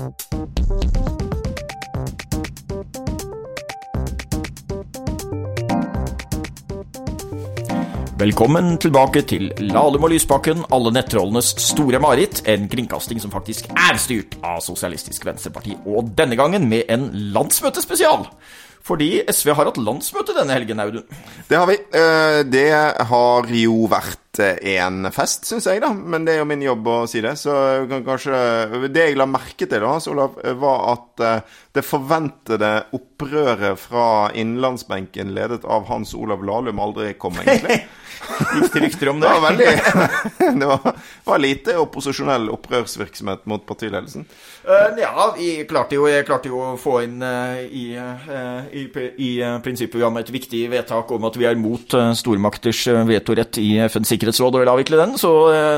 Velkommen tilbake til Lahlum og Lysbakken, alle nettrollenes store mareritt. En kringkasting som faktisk er styrt av Sosialistisk Venstreparti, og denne gangen med en landsmøtespesial. Fordi SV har hatt landsmøte denne helgen, Audun. Det har vi. Eh, det har jo vært eh, en fest, syns jeg, da. Men det er jo min jobb å si det. Så kanskje Det jeg la merke til, da, Olav, var at eh, det forventede opprøret fra innlandsbenken ledet av Hans Olav Lahlum aldri kom, egentlig. Gikk det rykter om det? Det var veldig Det var, var lite opposisjonell opprørsvirksomhet mot partiledelsen. Uh, ja, vi klarte jo, jeg klarte jo å få inn uh, i, uh, i, i prinsipprogrammet et viktig vedtak om at vi er mot stormakters vetorett i FNs sikkerhetsråd og vil avvikle den. Så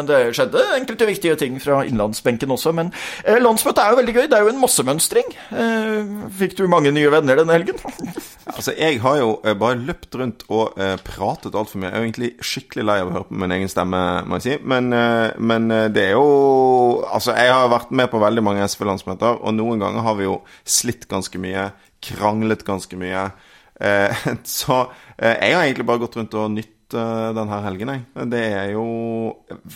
det skjedde enkelte viktige ting fra innlandsbenken også. Men landsmøtet er jo veldig gøy. Det er jo en massemønstring. Fikk du mange nye venner denne helgen? altså, jeg har jo bare løpt rundt og pratet altfor mye. Jeg er jo egentlig skikkelig lei av å høre på min egen stemme, må jeg si. Men, men det er jo Altså, jeg har vært med på veldig mange SV-landsmøter, og noen ganger har vi jo slitt ganske mye, kranglet ganske mye. Eh, så eh, jeg har egentlig bare gått rundt og nytt eh, denne helgen, jeg. Det er jo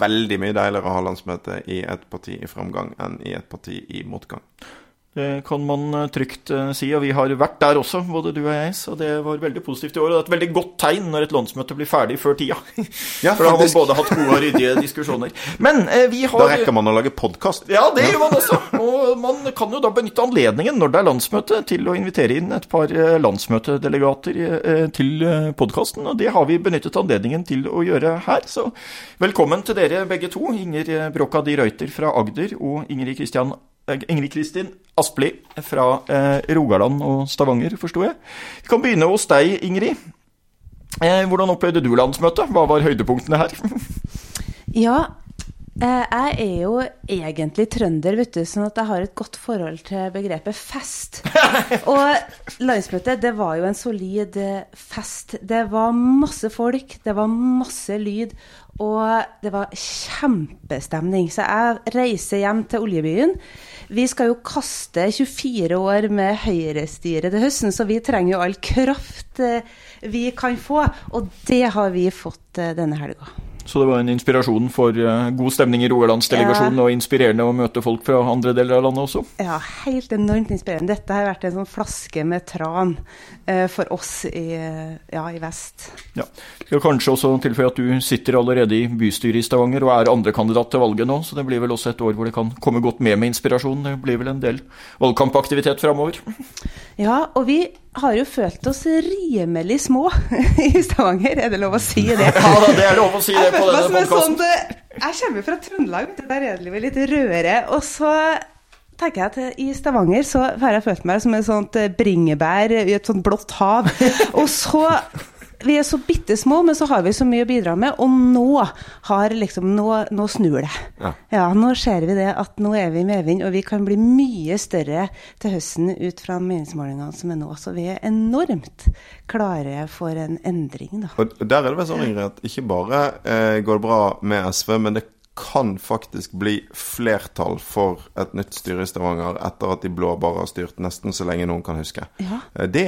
veldig mye deiligere å ha landsmøte i et parti i framgang enn i et parti i motgang. Det kan man eh, trygt eh, si, og vi har vært der også, både du og jeg. Så det var veldig positivt i år. Og det er et veldig godt tegn når et landsmøte blir ferdig før tida. Ja, For da har man både hatt gode og ryddige diskusjoner. Men eh, vi har Da rekker man å lage podkast. Ja, det gjør man også. Og man kan jo da benytte anledningen når det er landsmøte, til å invitere inn et par landsmøtedelegater til podkasten. Og det har vi benyttet anledningen til å gjøre her. Så velkommen til dere begge to. Inger Bråka de Røyter fra Agder og Ingrid Kristian Ingrid Kristin Aspli fra eh, Rogaland og Stavanger, forsto jeg. Vi kan begynne hos deg, Ingrid. Eh, hvordan opplevde du landsmøtet? Hva var høydepunktene her? ja, eh, jeg er jo egentlig trønder, vet du, sånn at jeg har et godt forhold til begrepet fest. Og landsmøtet, det var jo en solid fest. Det var masse folk, det var masse lyd, og det var kjempestemning. Så jeg reiser hjem til oljebyen. Vi skal jo kaste 24 år med høyrestyre til høsten, så vi trenger jo all kraft eh, vi kan få. Og det har vi fått eh, denne helga. Så det var en inspirasjon for uh, god stemning i Rogalandsdelegasjonen, ja. og inspirerende å møte folk fra andre deler av landet også? Ja, helt enormt inspirerende. Dette har vært en sånn flaske med tran for oss i, ja, i vest. Ja. Skal kanskje også tilføye at du sitter allerede i bystyret i Stavanger og er andrekandidat til valget nå, så det blir vel også et år hvor det kan komme godt med med inspirasjon. Det blir vel en del valgkampaktivitet framover? Ja, og vi har jo følt oss rimelig små i Stavanger, er det lov å si det? Ja, det er lov å si det på denne podkasten. Sånn, jeg kommer fra Trøndelag, der er det litt rødere. Og så tenker jeg at i Stavanger så har jeg følt meg som et sånt bringebær i et sånt blått hav. Og så vi er så bitte små, men så har vi så mye å bidra med. Og nå, har liksom, nå, nå snur det. Ja. ja. Nå ser vi det at nå er vi i medvind, og vi kan bli mye større til høsten ut fra meningsmålingene som er nå. Så vi er enormt klare for en endring, da. Og der er det vel sånn, Ingrid, at ikke bare eh, går det bra med SV, men det kan faktisk bli flertall for et nytt styre i Stavanger etter at de blå bare har styrt nesten så lenge noen kan huske. Ja. Eh, det,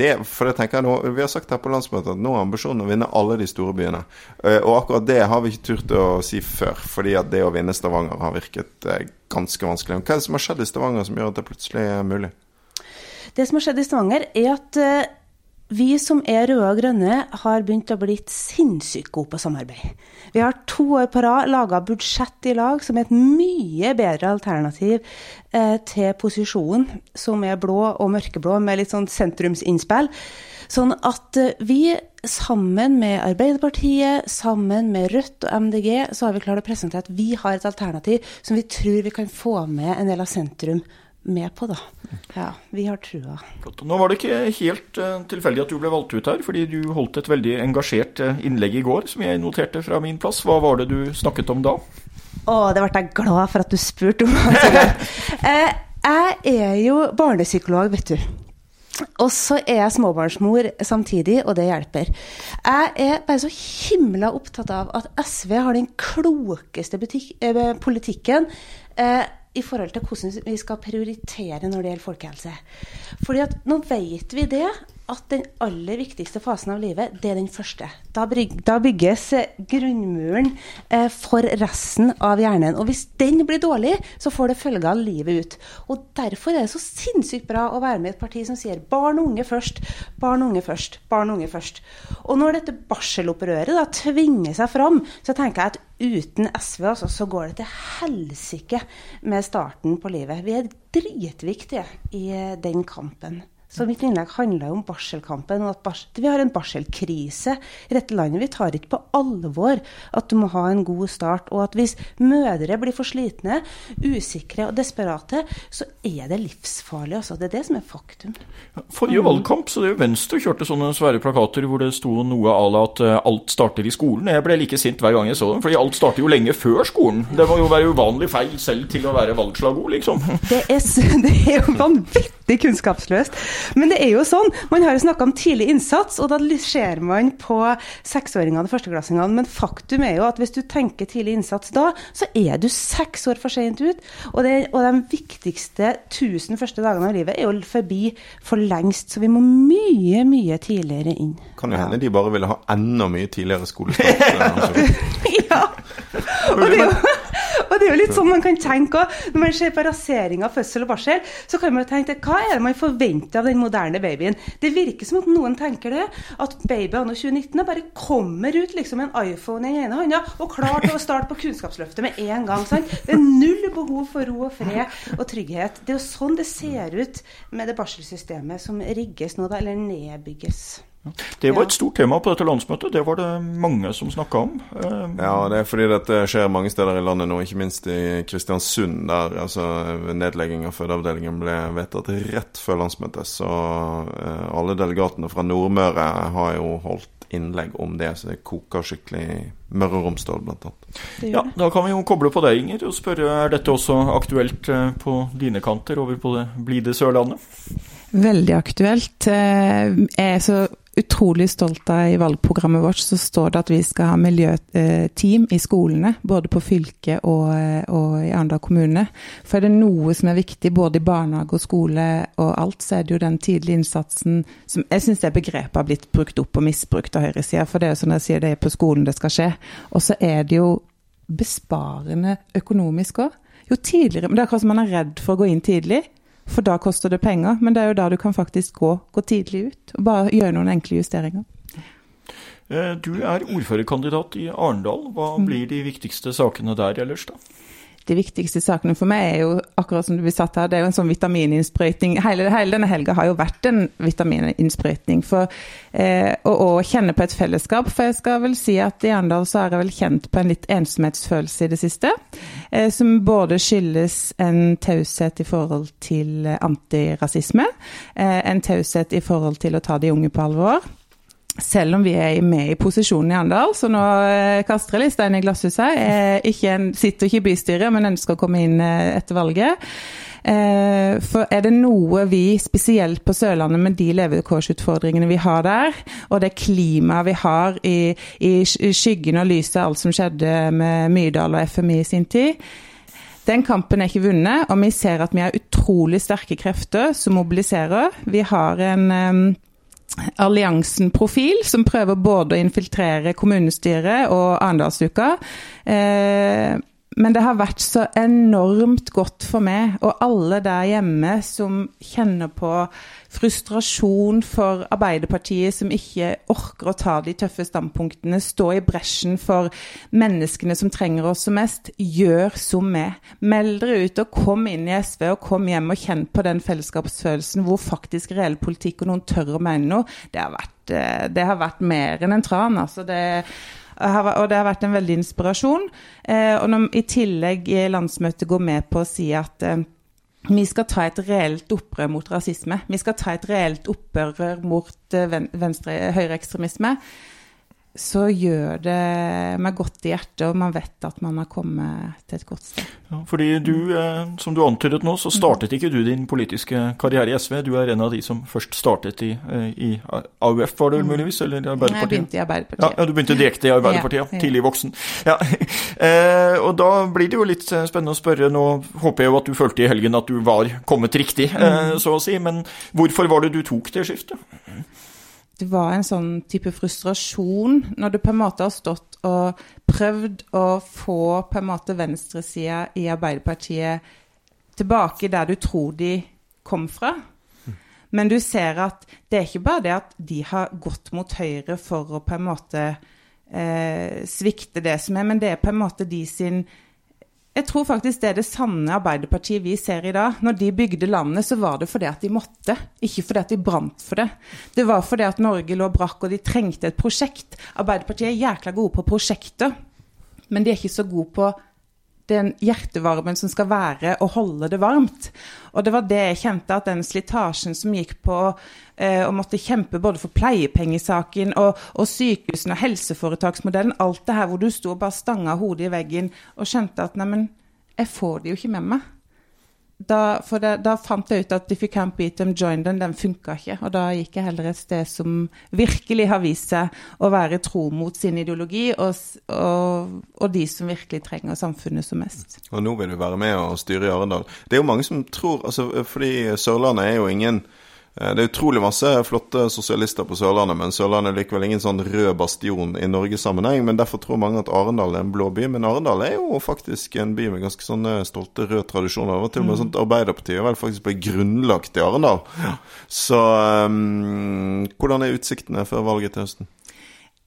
det, for det tenker jeg nå, Vi har sagt her på landsmøtet at nå er ambisjonen å vinne alle de store byene. Eh, og akkurat det har vi ikke turt å si før, fordi at det å vinne Stavanger har virket eh, ganske vanskelig. Hva er det som har skjedd i Stavanger som gjør at det plutselig er mulig? Det som har skjedd i Stavanger, er at vi som er røde og grønne, har begynt å bli sinnssykt gode på samarbeid. Vi har to år på rad laga budsjett i lag som er et mye bedre alternativ eh, til posisjonen, som er blå og mørkeblå, med litt sånn sentrumsinnspill. Sånn at eh, vi sammen med Arbeiderpartiet, sammen med Rødt og MDG, så har vi klart å presentere at vi har et alternativ som vi tror vi kan få med en del av sentrum med på, da. Ja, vi har trua. Nå var det ikke helt uh, tilfeldig at du ble valgt ut her, fordi du holdt et veldig engasjert uh, innlegg i går, som jeg noterte fra min plass. Hva var det du snakket om da? Å, det ble jeg glad for at du spurte om. uh, jeg er jo barnepsykolog, vet du. Og så er jeg småbarnsmor samtidig, og det hjelper. Jeg er bare så himla opptatt av at SV har den klokeste butikk, politikken. Eh, i forhold til hvordan vi skal prioritere når det gjelder folkehelse. Fordi at nå vet vi det at den aller viktigste fasen av livet, det er den første. Da, bygges eh, grunnmuren eh, for resten av hjernen. Og hvis den blir dårlig, så får det følger livet ut. Og derfor er det så sinnssykt bra å være med i et parti som sier barn og unge først, barn og unge først, barn og unge først. Og når dette barselopprøret da tvinger seg fram, så tenker jeg at uten SV altså, så går det til helsike med starten på livet. Vi er dritviktige i eh, den kampen. Så mitt innlegg handla om barselkampen, og at bars vi har en barselkrise i dette landet. Vi tar ikke på alvor at du må ha en god start, og at hvis mødre blir for slitne, usikre og desperate, så er det livsfarlig. Altså. Det er det som er faktum. Forrige mm. valgkamp så det jo Venstre kjørte sånne svære plakater hvor det sto noe à la at uh, alt starter i skolen. Jeg ble like sint hver gang jeg så dem, fordi alt starter jo lenge før skolen. Det må jo være uvanlig feil selv til å være valgslagord, liksom. Det er, det er jo vanvittig kunnskapsløst. Men det er jo sånn. Man har jo snakka om tidlig innsats, og da ser man på seksåringene og førsteklassingene. Men faktum er jo at hvis du tenker tidlig innsats da, så er du seks år for sent ut. Og, det, og de viktigste tusen første dagene av livet er jo forbi for lengst. Så vi må mye, mye tidligere inn. Kan jo hende de bare ville ha enda mye tidligere skolestart. ja. Og det er jo og det er jo litt sånn man kan tenke òg. Når man ser på rasering av fødsel og barsel, så kan man jo tenke hva er det man forventer av den moderne babyen? Det virker som at noen tenker det. At baby anno 2019 bare kommer ut liksom en iPhone i den ene hånda og klar til å starte på Kunnskapsløftet med en gang. Sant? Det er null behov for ro og fred og trygghet. Det er jo sånn det ser ut med det barselsystemet som rigges nå, da, eller nedbygges. Det var et stort tema på dette landsmøtet. Det var det mange som snakka om. Eh, ja, det er fordi dette skjer mange steder i landet nå, ikke minst i Kristiansund, der altså, nedlegging av fødeavdelingen ble vedtatt rett før landsmøtet. Så uh, alle delegatene fra Nordmøre har jo holdt innlegg om det, så det koker skikkelig i Møre og Romsdal, bl.a. Ja, da kan vi jo koble på deg, Inger, og spørre er dette også aktuelt eh, på dine kanter over på det blide Sørlandet? Veldig aktuelt. Jeg er så utrolig stolt av i valgprogrammet vårt så står det at vi skal ha miljøteam i skolene, både på fylket og, og, i Arendal kommune. For er det noe som er viktig både i barnehage og skole og alt, så er det jo den tidlige innsatsen som Jeg syns det begrepet har blitt brukt opp og misbrukt av høyresida, for det er jo som jeg sier, det er på skolen det skal skje. Og så er det jo besparende økonomisk òg. Jo tidligere Men det er akkurat som man er redd for å gå inn tidlig. For da koster det penger, men det er jo da du kan faktisk gå, gå tidlig ut og bare gjøre noen enkle justeringer. Eh, du er ordførerkandidat i Arendal. Hva mm. blir de viktigste sakene der ellers, da? De viktigste sakene for meg er jo akkurat som du blir satt her, det er jo en sånn vitamininnsprøytning. Hele, hele, denne helga har jo vært en vitamininnsprøytning for eh, å, å, kjenne på et fellesskap. For jeg skal vel si at i Arendal så har jeg vel kjent på en litt ensomhetsfølelse i det siste. Eh, som både skyldes en taushet i forhold til antirasisme, eh, en taushet i forhold til å ta de unge på alvor selv om vi er med i posisjonen i Arendal, så nå eh, kaster jeg litt stein i glasshuset. Jeg sitter ikke i bystyret, men ønsker å komme inn eh, etter valget. Eh, for er det noe vi, spesielt på Sørlandet med de levekårsutfordringene vi har der, og det klimaet vi har i, i skyggen og lyset alt som skjedde med Myrdal og FMI i sin tid, den kampen er ikke vunnet, og vi ser at vi har utrolig sterke krefter som mobiliserer. Vi har en Alliansen-profil, som prøver både å infiltrere kommunestyret og Arendalsuka. Eh, men det har vært så enormt godt for meg, og alle der hjemme som kjenner på frustrasjon for Arbeiderpartiet, som ikke orker å ta de tøffe standpunktene, stå i bresjen for menneskene som trenger oss som mest, gjør som meg. Meld dere ut og kom inn i SV, og kom hjem og kjenn på den fellesskapsfølelsen hvor faktisk reell politikk og noen tør å mene noe. Det har vært, eh, det har vært mer enn en tran. altså det og det har vært en veldig inspirasjon. Eh, og når i tillegg landsmøtet går med på å si at eh, vi skal ta et reelt opprør mot rasisme. Vi skal ta et reelt opprør mot eh, venstre høyreekstremisme. Så gjør det meg godt i hjertet, og man vet at man har kommet til et godt sted. Ja, fordi du, eh, som du antydet nå, så startet ikke du din politiske karriere i SV. Du er en av de som først startet i, eh, i AUF, var det vel muligvis? Eller Arbeiderpartiet? Jeg begynte i Arbeiderpartiet. Ja, ja, du begynte direkte i Arbeiderpartiet, ja, tidlig voksen. Ja. Eh, og da blir det jo litt spennende å spørre, nå håper jeg jo at du følte i helgen at du var kommet riktig, eh, så å si, men hvorfor var det du tok det skiftet? Det var en sånn type frustrasjon når du på en måte har stått og prøvd å få på en måte venstresida i Arbeiderpartiet tilbake der du tror de kom fra. Men du ser at det er ikke bare det at de har gått mot høyre for å på en måte eh, svikte det som er, men det er på en måte de sin jeg tror faktisk det er det sanne Arbeiderpartiet vi ser i dag. Når de bygde landet, så var det fordi at de måtte, ikke fordi at de brant for det. Det var fordi at Norge lå brakk, og de trengte et prosjekt. Arbeiderpartiet er jækla gode på prosjekter, men de er ikke så gode på den hjertevarmen som skal være å holde det varmt. Og det var det jeg kjente, at den slitasjen som gikk på eh, å måtte kjempe både for pleiepengesaken og, og sykehusene og helseforetaksmodellen, alt det her hvor du sto og bare stanga hodet i veggen og skjønte at neimen, jeg får det jo ikke med meg da, for det, da fant jeg ut at If You Can't Beat Them, Join Them, den funka ikke. Og da gikk jeg heller et sted som virkelig har vist seg å være tro mot sin ideologi, og, og, og, de som virkelig trenger samfunnet som mest. Og nå vil du være med og styre i Arendal. Det er jo mange som tror altså, Fordi Sørlandet er jo ingen det er utrolig masse flotte sosialister på Sørlandet, men Sørlandet er likevel ingen sånn rød bastion i Norges sammenheng. Men derfor tror mange at Arendal er en blå by. Men Arendal er jo faktisk en by med ganske sånne stolte røde tradisjoner. Og til og med mm. sånt Arbeiderpartiet vel faktisk ble grunnlagt i Arendal. Så um, hvordan er utsiktene før valget til høsten?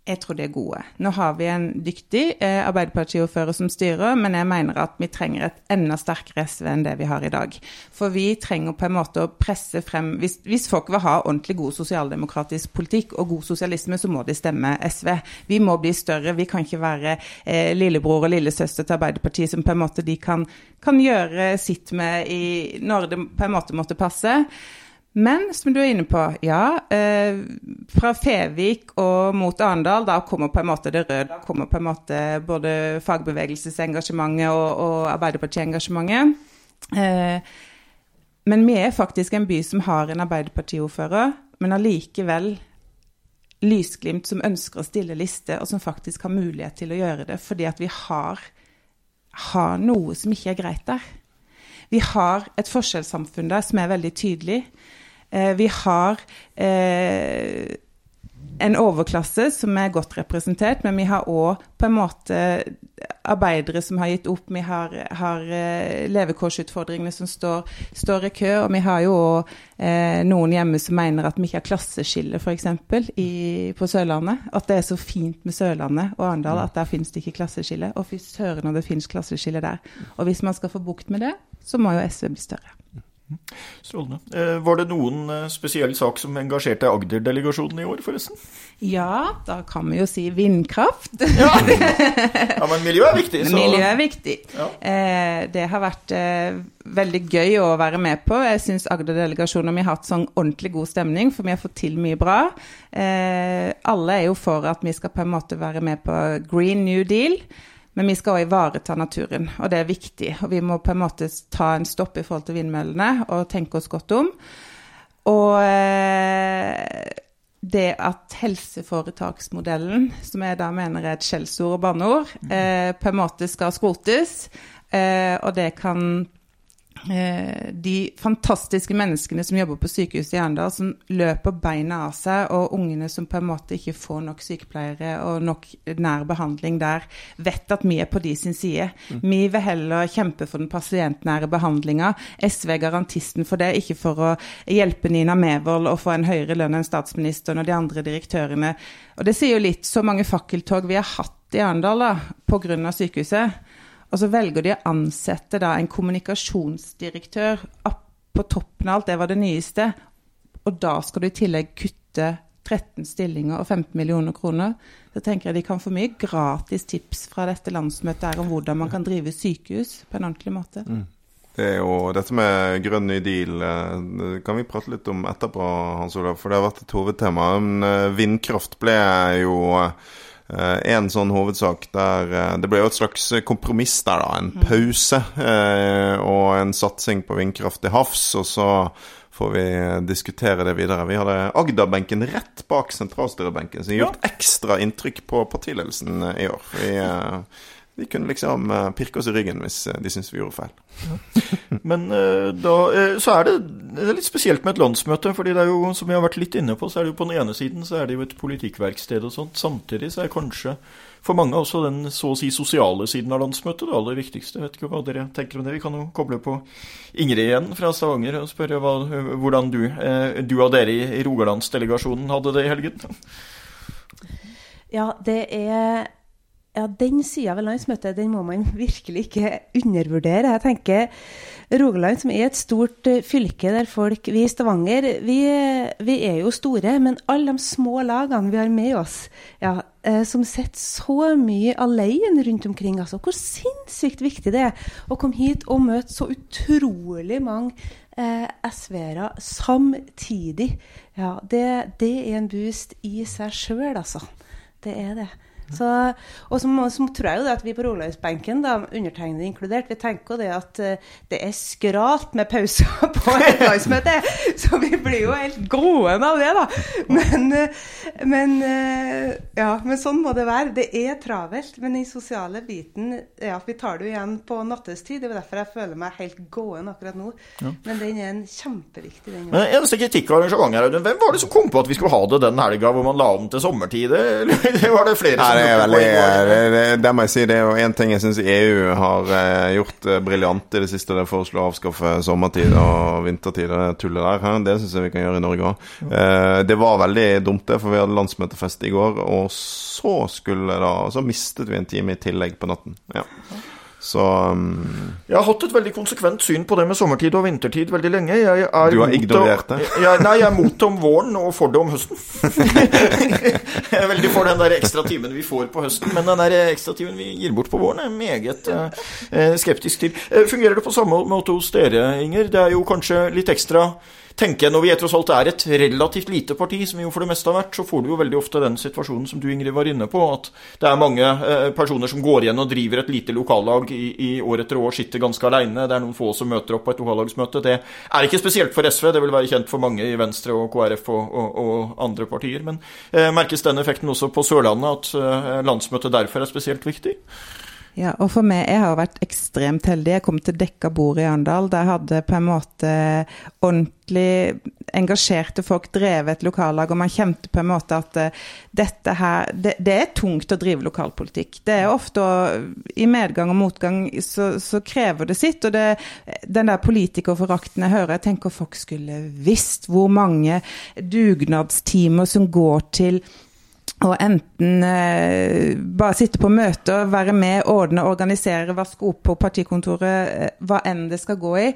Jeg tror de er gode. Nå har vi en dyktig eh, Arbeiderpartiordfører som styrer, men jeg mener at vi trenger et enda sterkere SV enn det vi har i dag. For vi trenger på en måte å presse frem Hvis, hvis folk vil ha ordentlig god sosialdemokratisk politikk og god sosialisme, så må de stemme SV. Vi må bli større. Vi kan ikke være eh, lillebror og lillesøster til Arbeiderpartiet som på en måte de kan, kan gjøre sitt med i, når det på en måte måtte passe. Men som du er inne på, ja. Eh, fra Fevik og mot Arendal, da kommer på en måte det røde. Da kommer på en måte både fagbevegelsesengasjementet og, og Arbeiderpartiengasjementet. Eh, men vi er faktisk en by som har en Arbeiderpartiordfører, men allikevel lysglimt som ønsker å stille liste, og som faktisk har mulighet til å gjøre det, fordi at vi har, har noe som ikke er greit der. Vi har et forskjellssamfunn der som er veldig tydelig. Eh, vi har eh, en overklasse som er godt representert, men vi har òg på en måte arbeidere som har gitt opp. Vi har, har eh, levekårsutfordringene som står, står, i kø. Og vi har jo òg eh, noen hjemme som mener at vi ikke har klasseskille, f.eks. på Sørlandet. At det er så fint med Sørlandet og Arendal at der finnes det ikke klasseskille. Og fy søren når det finnes klasseskille der. Og hvis man skal få bukt med det, så må jo SV bli større. Strålende. Eh, var det noen eh, spesiell sak som engasjerte Agder-delegasjonen i år, forresten? Ja, da kan vi jo si vindkraft. Ja, ja men miljø er viktig. Så. Miljø er viktig. Ja. Eh, det har vært veldig gøy å være med på. Jeg syns Agder-delegasjonen har hatt sånn ordentlig god stemning, for vi har fått til mye bra. alle er jo for at vi skal på en måte være med på Green New Deal. Men vi skal òg ivareta naturen, og det er viktig. Og vi må på en måte ta en stopp i forhold til vindmøllene og tenke oss godt om. Og eh, det at helseforetaksmodellen, som jeg da mener er et skjellsord og banneord, eh, på en måte skal skrotes, eh, og det kan de fantastiske menneskene som jobber på sykehuset i Arendal, som løper beina av seg, og ungene som på en måte ikke får nok sykepleiere og nok nær behandling der, vet at vi er på de sin side. Mm. Vi vil heller kjempe for den pasientnære behandlinga. SV er garantisten for det, ikke for å hjelpe Nina Mevold å få en høyere lønn enn statsministeren og de andre direktørene. Og det sier jo litt så mange fakkeltog vi har hatt i Arendal pga. sykehuset. Og så velger de å ansette da en kommunikasjonsdirektør på toppen av alt, det var det nyeste. Og da skal du i tillegg kutte 13 stillinger og 15 millioner kroner. Så tenker jeg de kan få mye gratis tips fra dette landsmøtet her om hvordan man kan drive sykehus på en ordentlig måte. Mm. Det er jo dette med grønn ny deal eh, kan vi prate litt om etterpå, Hans Olav. For det har vært et hovedtema. Men vindkraft ble jo en sånn hovedsak der Det ble jo et slags kompromiss der, da. En pause og en satsing på vindkraft til havs. Og så får vi diskutere det videre. Vi hadde Agder-benken rett bak sentralstyrebenken, som har gjort ekstra inntrykk på partiledelsen i år. Vi de kunne liksom uh, pirke oss i ryggen hvis uh, de syntes vi gjorde feil. Ja. Men uh, da så er det, det er litt spesielt med et landsmøte. fordi det er jo, som vi har vært litt inne på, så er det jo på den ene siden så er det jo et politikkverksted og sånt. Samtidig så er kanskje for mange også den så å si sosiale siden av landsmøtet det aller viktigste. Jeg vet ikke hva dere tenker om det. Vi kan jo koble på Ingrid igjen fra Stavanger og spørre hva, hvordan du, du og dere i, i Rogalandsdelegasjonen hadde det i helgen. Ja, det er ja, den sida ved landsmøtet den må man virkelig ikke undervurdere. Jeg tenker Rogaland, som er et stort eh, fylke der folk Vi i Stavanger vi, vi, er jo store, men alle de små lagene vi har med oss, ja, eh, som sitter så mye alene rundt omkring, altså, hvor sinnssykt viktig det er å komme hit og møte så utrolig mange eh, SV-ere samtidig. Ja, det, det er en boost i seg sjøl, altså. Det er det. Så, og så, så, tror jeg jo det at vi på Rogalandsbenken, undertegnede inkludert, vi tenker jo det at uh, det er skralt med pauser på et landsmøte. Så vi blir jo helt gående av det, da. Men, uh, men, uh, ja, men sånn må det være. Det er travelt. Men den sosiale biten ja, Vi tar det jo igjen på nattestid. Det er derfor jeg føler meg helt gående akkurat nå. Ja. Men den er en kjempeviktig, den. Men eneste kritikk av arrangementet, hvem var det som kom på at vi skulle ha det den helga hvor man la om til sommertid? Eller var det flere som det er veldig det, det, det, må jeg si, det er jo én ting jeg syns EU har eh, gjort eh, briljant i det siste. Det foreslår å avskaffe sommertid og vintertid og det tullet der. Det syns jeg vi kan gjøre i Norge òg. Eh, det var veldig dumt, det, for vi hadde landsmøtefest i går. Og så skulle da Så mistet vi en time i tillegg på natten. Ja. Så um... Jeg har hatt et veldig konsekvent syn på det med sommertid og vintertid veldig lenge. du har ignorert det? Jeg, nei, jeg er mot det om våren og for det om høsten. jeg er veldig for den der ekstra timen vi får på høsten, men den der ekstra timen vi gir bort på våren, er meget uh, skeptisk til. Uh, fungerer det på samme måte hos dere, Inger? Det er jo kanskje litt ekstra tenker jeg, Når vi tross alt er et relativt lite parti, som vi jo for det meste har vært, så får du jo veldig ofte den situasjonen som du Ingrid var inne på, at det er mange eh, personer som går igjen og driver et lite lokallag i, i år etter år, sitter ganske aleine. Det er noen få som møter opp på et lokallagsmøte. Det er ikke spesielt for SV, det vil være kjent for mange i Venstre og KrF og, og, og andre partier. Men eh, merkes den effekten også på Sørlandet, at eh, landsmøtet derfor er spesielt viktig? Ja, og for meg, jeg har vært ekstremt heldig. Jeg kom til dekka bord i Arendal. Der hadde på en måte ordentlig engasjerte folk drevet et lokallag, og man kjente på en måte at uh, dette her det, det, er tungt å drive lokalpolitikk. Det er ofte I medgang og motgang så, så krever det sitt. Og det, den der politikerforakten jeg hører, jeg tenker folk skulle visst hvor mange dugnadstimer som går til og enten eh, bare sitte på møter, være med, ordne, organisere, vaske opp på partikontoret, eh, hva enn det skal gå i.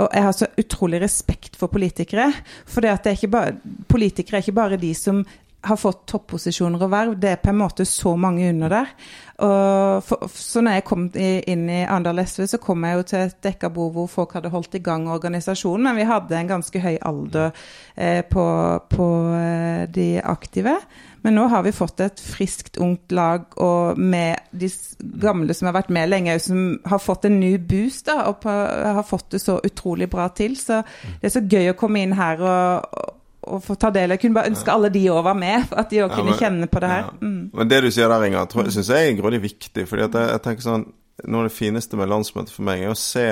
Og jeg har så utrolig respekt for politikere. For det er bare, politikere er ikke bare de som har fått topposisjoner og verv, det er på en måte så mange under der. For, så når jeg kom inn i Arendal SV, så kom jeg jo til et dekka bord hvor folk hadde holdt i gang organisasjonen, men vi hadde en ganske høy alder eh, på, på eh, de aktive. Men nå har vi fått et friskt, ungt lag, og med de gamle som har vært med lenge, som har fått en ny boost da, og har fått det så utrolig bra til. Så det er så gøy å komme inn her og, og få ta del. Jeg kunne bare ønske alle de òg var med, at de òg ja, kunne kjenne på det her. Ja. Mm. Men det du sier der, Inger, syns jeg er grådig viktig. fordi at jeg, jeg tenker sånn, Noe av det fineste med landsmøtet for meg er å se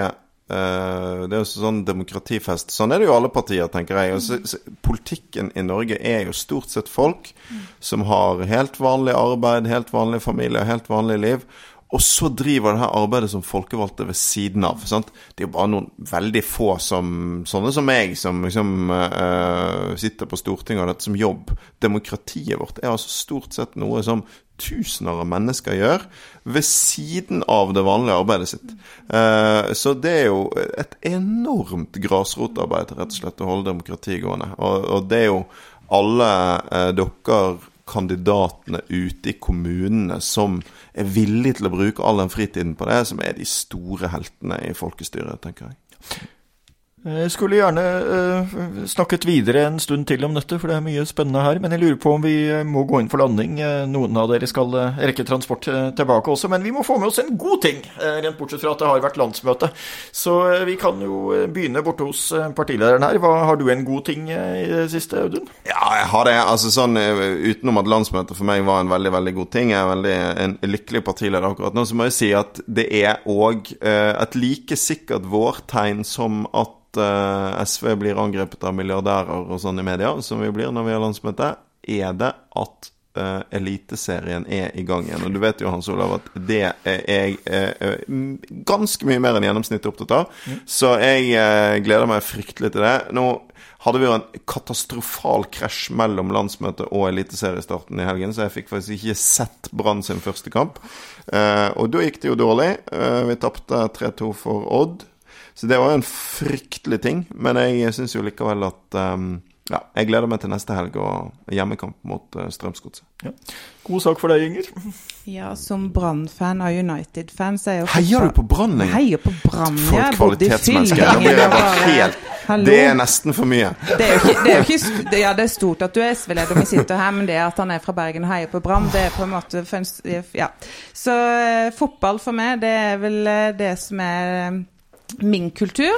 det er jo sånn demokratifest. Sånn er det jo alle partier, tenker jeg. Så, politikken i Norge er jo stort sett folk som har helt vanlig arbeid, helt vanlig familie, helt vanlig liv. Og så driver det her arbeidet som folkevalgte ved siden av. Sant? Det er jo bare noen veldig få som sånne som meg, som liksom uh, sitter på Stortinget og dette som jobb. Demokratiet vårt er altså stort sett noe som tusener av mennesker gjør ved siden av det vanlige arbeidet sitt. Uh, så det er jo et enormt grasrotarbeid, rett og slett, å holde demokratiet gående. Og, det er jo alle uh, dere kandidatene ute i kommunene som er villige til å bruke all den fritiden på det, som er de store heltene i folkestyret, tenker jeg. Jeg skulle gjerne uh, snakket videre en stund til om dette, for det er mye spennende her. Men jeg lurer på om vi eh, må gå inn for landing. Noen av dere skal rekke transport tilbake også. Men vi må få med oss en god ting, rent bortsett fra at det har vært landsmøte. Så vi kan jo begynne borte hos partilederen her. Hva, har du en god ting i det siste, Audun? Ja, jeg har det. Altså sånn utenom at landsmøtet for meg var en veldig, veldig god ting. Jeg er veldig en lykkelig partileder akkurat nå. Så må jeg si at det er òg et like sikkert vårtegn som at uh, SV blir angrepet av milliardærer og sånn i media, som vi blir når vi har landsmøte, er det at uh, Eliteserien er i gang igjen. Og du vet jo, Hans Olav, at det er jeg uh, ganske mye mer enn gjennomsnittet opptatt av. Mm. Så jeg gleder meg fryktelig til det. Nå hadde vi jo en katastrofal krasj mellom landsmøtet og eliteseriestarten i helgen, så jeg fikk faktisk ikke sett Brann sin første kamp. og da gikk det jo dårlig. vi tapte 3-2 for Odd. Så det var jo en fryktelig ting. Men jeg syns jo likevel at um, ja, jeg gleder meg til neste helg og hjemmekamp mot uh, Strømsgodset. Ja. God sak for deg, Inger. Ja, som Brann-fan og United-fan så er jo Heier du på Brann, Inger? Heier på Brann, ja. For et kvalitetsmenneske. Nå blir jeg bare helt Hallo. Det er nesten for mye. Det er jo ikke, det er jo ikke Ja, det er stort at du er SV-leder og vi sitter her, men det at han er fra Bergen og heier på Brann, det er på en måte Ja. Så uh, fotball for meg, det er vel uh, det som er min kultur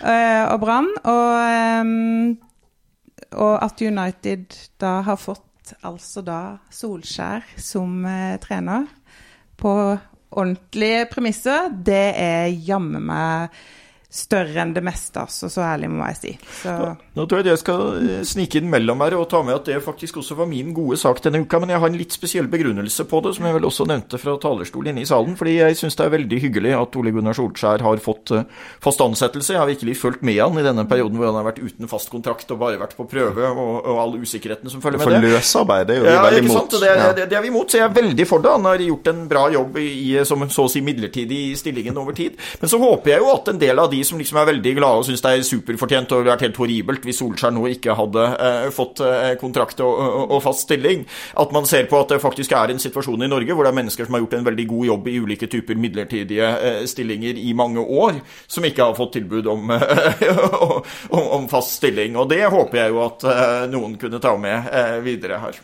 uh, og Brann. Og, um, og, at United da har fått altså da Solskjær som uh, trener på ordentlige premisser, det er jammen meg større enn det meste, altså. Så ærlig må jeg si. Så... Nå tror jeg jeg skal eh, snike inn mellom her og ta med at det faktisk også var min gode sak denne uka. Men jeg har en litt spesiell begrunnelse på det, som jeg vel også nevnte fra talerstolen inne i salen. Fordi jeg syns det er veldig hyggelig at Ole Gunnar Solskjær har fått uh, fast ansettelse. Jeg har virkelig fulgt med han i denne perioden hvor han har vært uten fast kontrakt og bare vært på prøve, og, og all usikkerheten som følger med det. For løsarbeid er jo vi ja, veldig imot. Det, ja. det, det, er vi imot, så jeg er veldig for det. Han har gjort en bra jobb i, som så å si midlertidig i stillingen over tid. Men så håper jeg jo at en del av de som liksom er veldig glade og syns det er superfortjent og vært helt horribelt hvis Solskjær nå ikke hadde eh, fått eh, kontrakt og, og, og, fast stilling. At man ser på at det faktisk er en situasjon i Norge hvor det er mennesker som har gjort en veldig god jobb i ulike typer midlertidige eh, stillinger i mange år, som ikke har fått tilbud om, om, om fast stilling. Og det håper jeg jo at eh, noen kunne ta med eh, videre her.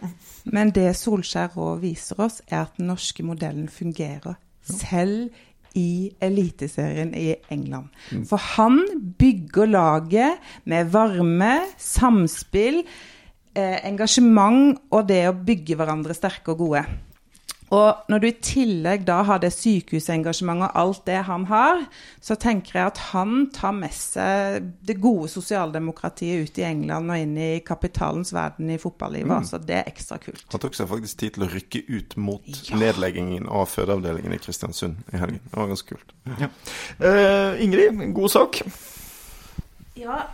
Men det Solskjær òg viser oss, er at den norske modellen fungerer. Selv i Eliteserien i England. Mm. For han bygger laget med varme, samspill, eh, engasjement og det å bygge hverandre sterke og gode. Og når du i tillegg da har det sykehusengasjementet og alt det han har, så tenker jeg at han tar med seg det gode sosialdemokratiet ut i England og inn i kapitalens verden i fotballivet. Mm. Så det er ekstra kult. Han tok seg faktisk tid til å rykke ut mot ja. nedleggingen av fødeavdelingen i Kristiansund i helgen. Det var ganske kult. Ja. Uh, Ingrid, god sak. Ja,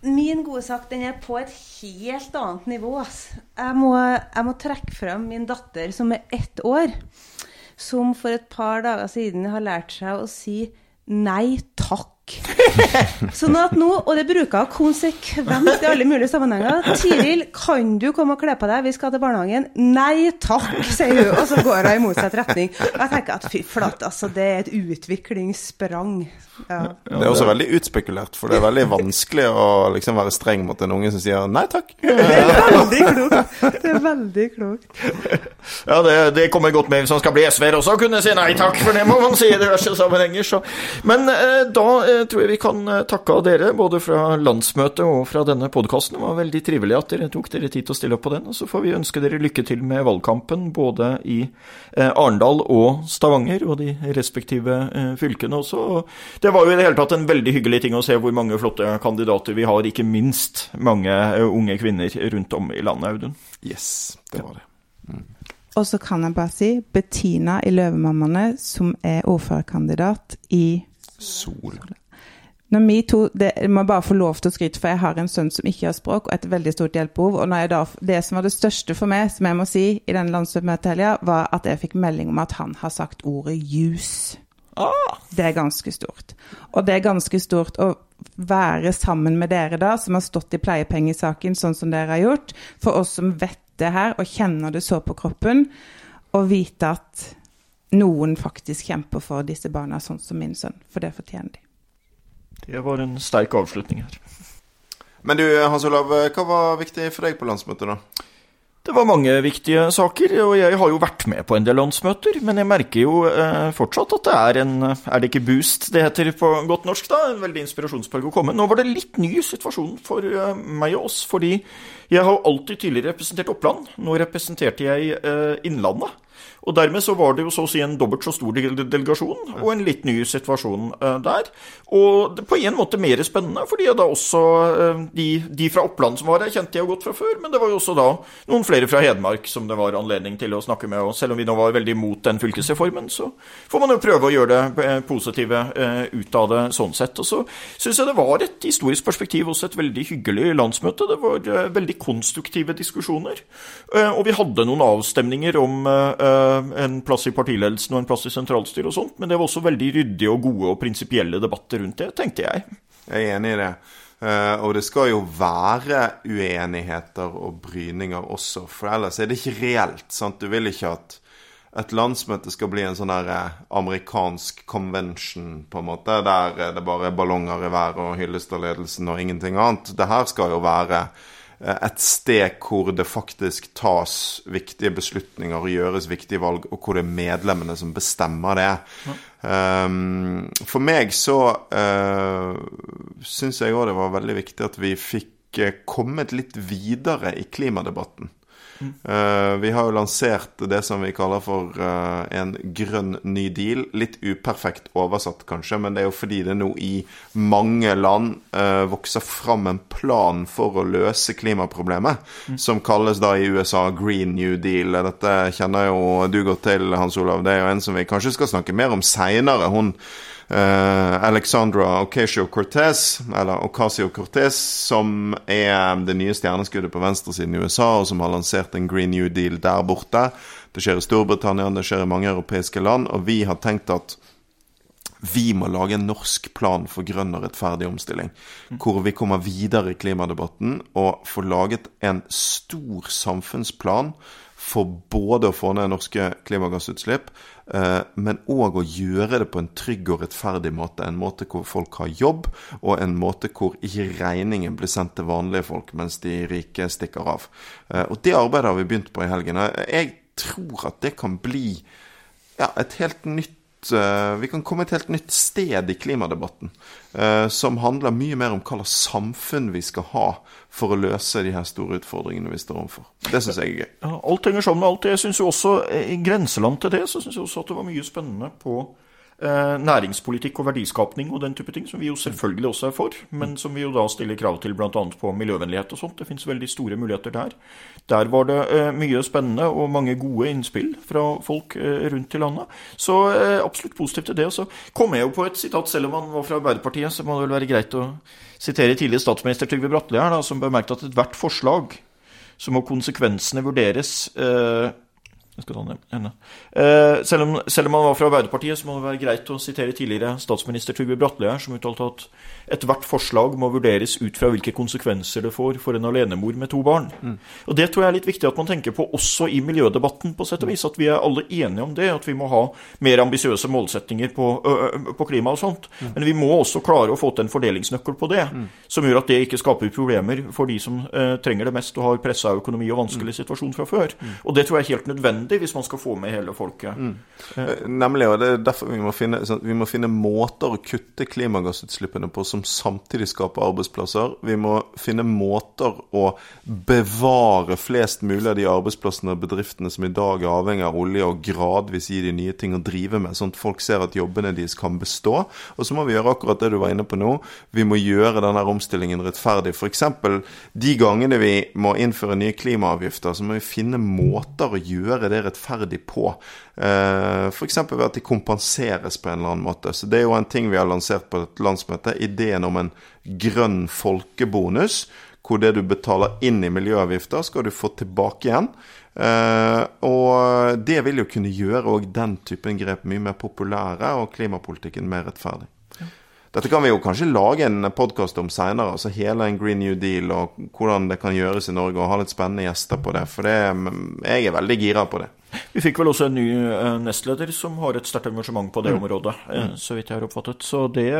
Min gode sak den er på et helt annet nivå. Jeg må, jeg må trekke frem min datter som er ett år, som for et par dager siden har lært seg å si nei takk Sånn at nå, og det bruker jeg konsekvent i alle mulige sammenhenger 'Tiril, kan du komme og kle på deg? Vi skal til barnehagen.' 'Nei takk', sier hun, og så går hun i motsatt retning. Og jeg tenker at fy flate, altså, det er et utviklingssprang. Ja. Det er også veldig utspekulert, for det er veldig vanskelig å liksom være streng mot en unge som sier 'nei takk'. Det er veldig klokt. Det er veldig klokt. Ja, det, det kommer godt med hvis han skal bli SV-er også, kunne si nei takk, for det må man si i diverse sammenhenger. Så. Men eh, da eh, tror jeg vi kan eh, takke av dere, både fra landsmøtet og fra denne podkasten. Det var veldig trivelig at dere tok dere tid til å stille opp på den. Og så får vi ønske dere lykke til med valgkampen, både i eh, Arendal og Stavanger, og de respektive eh, fylkene også. Det var jo i det hele tatt en veldig hyggelig ting å se hvor mange flotte kandidater vi har, ikke minst mange unge kvinner rundt om i landet, Audun. Yes, det var det. Mm. Og så kan jeg bare si Bettina i Løvemammaene, som er ordførerkandidat i Sol. Når to, det, Jeg må bare få lov til å skryte, for jeg har en sønn som ikke har språk, og et veldig stort hjelpebehov. Og da, det som var det største for meg, som jeg må si, i den landsmøtehelga, var at jeg fikk melding om at han har sagt ordet jus. Ah. Det er ganske stort. Og det er ganske stort å være sammen med dere da, som har stått i pleiepengesaken sånn som dere har gjort, for oss som vet det her og kjenner det så på kroppen, og vite at noen faktisk kjemper for disse barna, sånn som min sønn. For det fortjener de. Det var en sterk avslutning her. Men du, Hans Olav, hva var viktig for deg på landsmøtet, da? Det var mange viktige saker, og jeg har jo vært med på en del landsmøter. Men jeg merker jo eh, fortsatt at det er en Er det ikke boost det heter på godt norsk, da? En veldig inspirasjonsbølge å komme. Nå var det litt ny situasjon for eh, meg og oss, fordi jeg har alltid tidligere representert Oppland. Nå representerte jeg eh, Innlandet. Og dermed så var det jo så å si en dobbelt så stor delegasjon, og en litt ny situasjon uh, der. Og på en måte mer spennende, fordi da også uh, de, de, fra Oppland som var her, kjente jeg jo godt fra før, men det var jo også da noen flere fra Hedmark som det var anledning til å snakke med. Og selv om vi nå var veldig imot den fylkesreformen, så får man jo prøve å gjøre det eh, positive ut av det sånn sett. Og så syns jeg det var et historisk perspektiv også et veldig hyggelig landsmøte. Det var veldig konstruktive diskusjoner. og vi hadde noen avstemninger om Eh, en plass i partiledelsen og en plass i sentralstyret og sånt, men det var også veldig ryddige og gode og prinsipielle debatter rundt det, tenkte jeg. Jeg er enig i det. Uh, og det skal jo være uenigheter og bryninger også, for ellers er det ikke reelt. sant? Du vil ikke at et landsmøte skal bli en sånn der eh, amerikansk convention, på en måte, der det bare er ballonger i været og hyllest av ledelsen og ingenting annet. Det her skal jo være Eh, et sted hvor det faktisk tas viktige beslutninger og gjøres viktige valg, og hvor det er medlemmene som bestemmer det. Ja. Um, for meg så uh, syns jeg òg det var veldig viktig at vi fikk kommet litt videre i klimadebatten. Uh, vi har jo lansert det som vi kaller for uh, en grønn ny deal. Litt uperfekt oversatt, kanskje, men det er jo fordi det nå i mange land uh, vokser fram en plan for å løse klimaproblemet, mm. som kalles da i USA Green New Deal. Dette kjenner jo du godt til, Hans Olav. Det er jo en som vi kanskje skal snakke mer om seinere. Hun Alexandra Ocasio-Cortez, eller Ocasio-Cortez, som er det nye stjerneskuddet på venstresiden i USA, og som har lansert en Green New Deal der borte. Det skjer i Storbritannia, det skjer i mange europeiske land, og vi har tenkt at vi må lage en norsk plan for grønn og rettferdig omstilling. Hvor vi kommer videre i klimadebatten og får laget en stor samfunnsplan for både å få ned norske klimagassutslipp, eh, men òg å gjøre det på en trygg og rettferdig måte. En måte hvor folk har jobb, og en måte hvor ikke regningen blir sendt til vanlige folk mens de rike stikker av. Eh, og det arbeidet har vi begynt på i helgen. Jeg tror at det kan bli ja, et helt nytt Eh, vi kan komme et helt nytt sted i klimadebatten. Eh, som handler mye mer om hva slags samfunn vi skal ha for å løse de her store utfordringene vi står overfor. Det syns jeg er gøy. Ja, alt henger sammen med alt. Jeg synes jo også, I grenseland til det så syns jeg også at det var mye spennende på Eh, næringspolitikk og verdiskapning og den type ting, som vi jo selvfølgelig også er for, men som vi jo da stiller krav til bl.a. på miljøvennlighet og sånt. Det finnes veldig store muligheter der. Der var det eh, mye spennende og mange gode innspill fra folk eh, rundt i landet. Så absolutt positivt til det. Og så kom jeg jo på et sitat, selv om han var fra Arbeiderpartiet, så må det vel være greit å sitere tidligere statsminister Trygve Bratteli her, da, som bemerket at ethvert forslag så må konsekvensene vurderes eh, Eh, selv, om, selv, om, han var fra Arbeiderpartiet, så må det være greit å sitere tidligere statsminister Trygve Bratteli, som uttalte at ethvert forslag må vurderes ut fra hvilke konsekvenser det får for en alenemor med to barn. Mm. Og Det tror jeg er litt viktig at man tenker på også i miljødebatten, på sett og vis. At vi er alle enige om det, at vi må ha mer ambisiøse målsettinger på, ø, på, klima og sånt. Mm. Men vi må også klare å få til en fordelingsnøkkel på det, mm. som gjør at det ikke skaper problemer for de som ø, trenger det mest og har pressa økonomi og vanskelig mm. situasjon fra før. Mm. Og det tror jeg er helt nødvendig nødvendig hvis man skal få med hele folket. Mm. Eh, nemlig, og det er derfor vi må, finne, vi må finne måter å kutte klimagassutslippene på som samtidig skaper arbeidsplasser. Vi må finne måter å bevare flest mulig av de arbeidsplassene og bedriftene som i dag er avhengig av olje, og gradvis gi de nye ting å drive med, sånn at folk ser at jobbene deres kan bestå. Og så må vi gjøre akkurat det du var inne på nå. Vi må gjøre denne omstillingen rettferdig. F.eks. de gangene vi må innføre nye klimaavgifter, så må vi finne måter å gjøre det rettferdig på. Eh, F.eks. ved at de kompenseres på en eller annen måte. Så Det er jo en ting vi har lansert på et landsmøte. Ideen om en grønn folkebonus. Hvor det du betaler inn i miljøavgifter, skal du få tilbake igjen. Uh, og det vil jo kunne gjøre òg den typen grep mye mer populære, og klimapolitikken mer rettferdig. Dette kan vi jo kanskje lage en podkast om seinere. Altså hele en Green New Deal og hvordan det kan gjøres i Norge, og ha litt spennende gjester på det. For det, jeg er veldig gira på det. Vi fikk vel også en ny eh, nestleder som har et sterkt engasjement på det mm. området, eh, så vidt jeg har oppfattet. Så det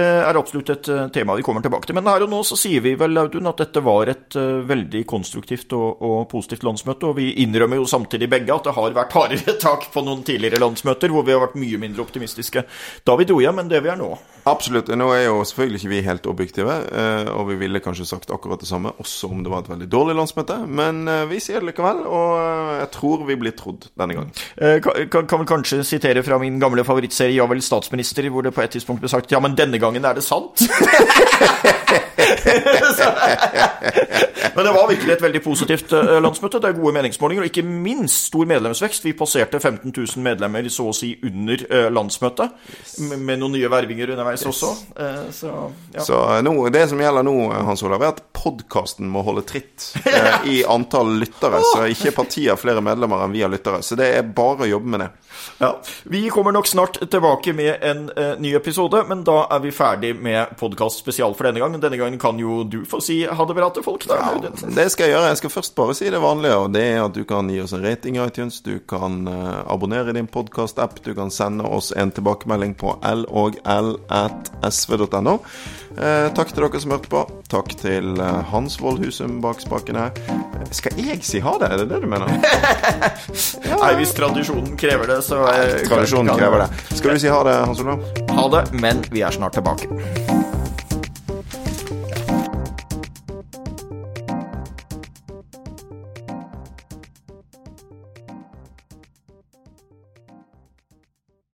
er absolutt et tema vi kommer tilbake til. Men her og nå så sier vi vel, Audun, at dette var et veldig konstruktivt og, og positivt landsmøte. Og vi innrømmer jo samtidig begge at det har vært hardere tak på noen tidligere landsmøter, hvor vi har vært mye mindre optimistiske da vi dro hjem enn det vi er nå. Absolutt. Nå er jo selvfølgelig ikke vi helt objektive, og vi ville kanskje sagt akkurat det samme også om det var et veldig dårlig landsmøte, men vi sier det likevel, og jeg tror vi blir trodd denne gangen. Kan, kan vel kanskje sitere fra min gamle favorittserie Ja vel, statsminister, hvor det på et tidspunkt ble sagt ja, men denne gangen er det sant. men det var virkelig et veldig positivt landsmøte. Det er gode meningsmålinger, og ikke minst stor medlemsvekst. Vi passerte 15 000 medlemmer så å si under landsmøtet, med noen nye vervinger underveis yes. også. Så, ja. så nå, det som gjelder nå, Hans Olav, er at podkasten må holde tritt eh, i antall lyttere. Så ikke partiet har flere medlemmer enn vi har lyttere. Så det er bare å jobbe med det. Ja, Vi kommer nok snart tilbake med en uh, ny episode, men da er vi ferdig med podkast spesial for denne gang. Denne gangen kan jo du få si ha det bra til folk. Da. Ja, det skal jeg gjøre. Jeg skal først bare si det vanlige, og det er at du kan gi oss en rating i iTunes. Du kan uh, abonnere i din podkast-app. Du kan sende oss en tilbakemelding på logl.sv.no. sv.no takk til dere som hørte på. Takk til Hans Wold Husum bak spakene. Skal jeg si ha det? Er det det du mener? ja. Nei, hvis tradisjonen krever det, så Tradisjonen krever det. Skal vi si ha det, Hans Olav? Ha det, men vi er snart tilbake.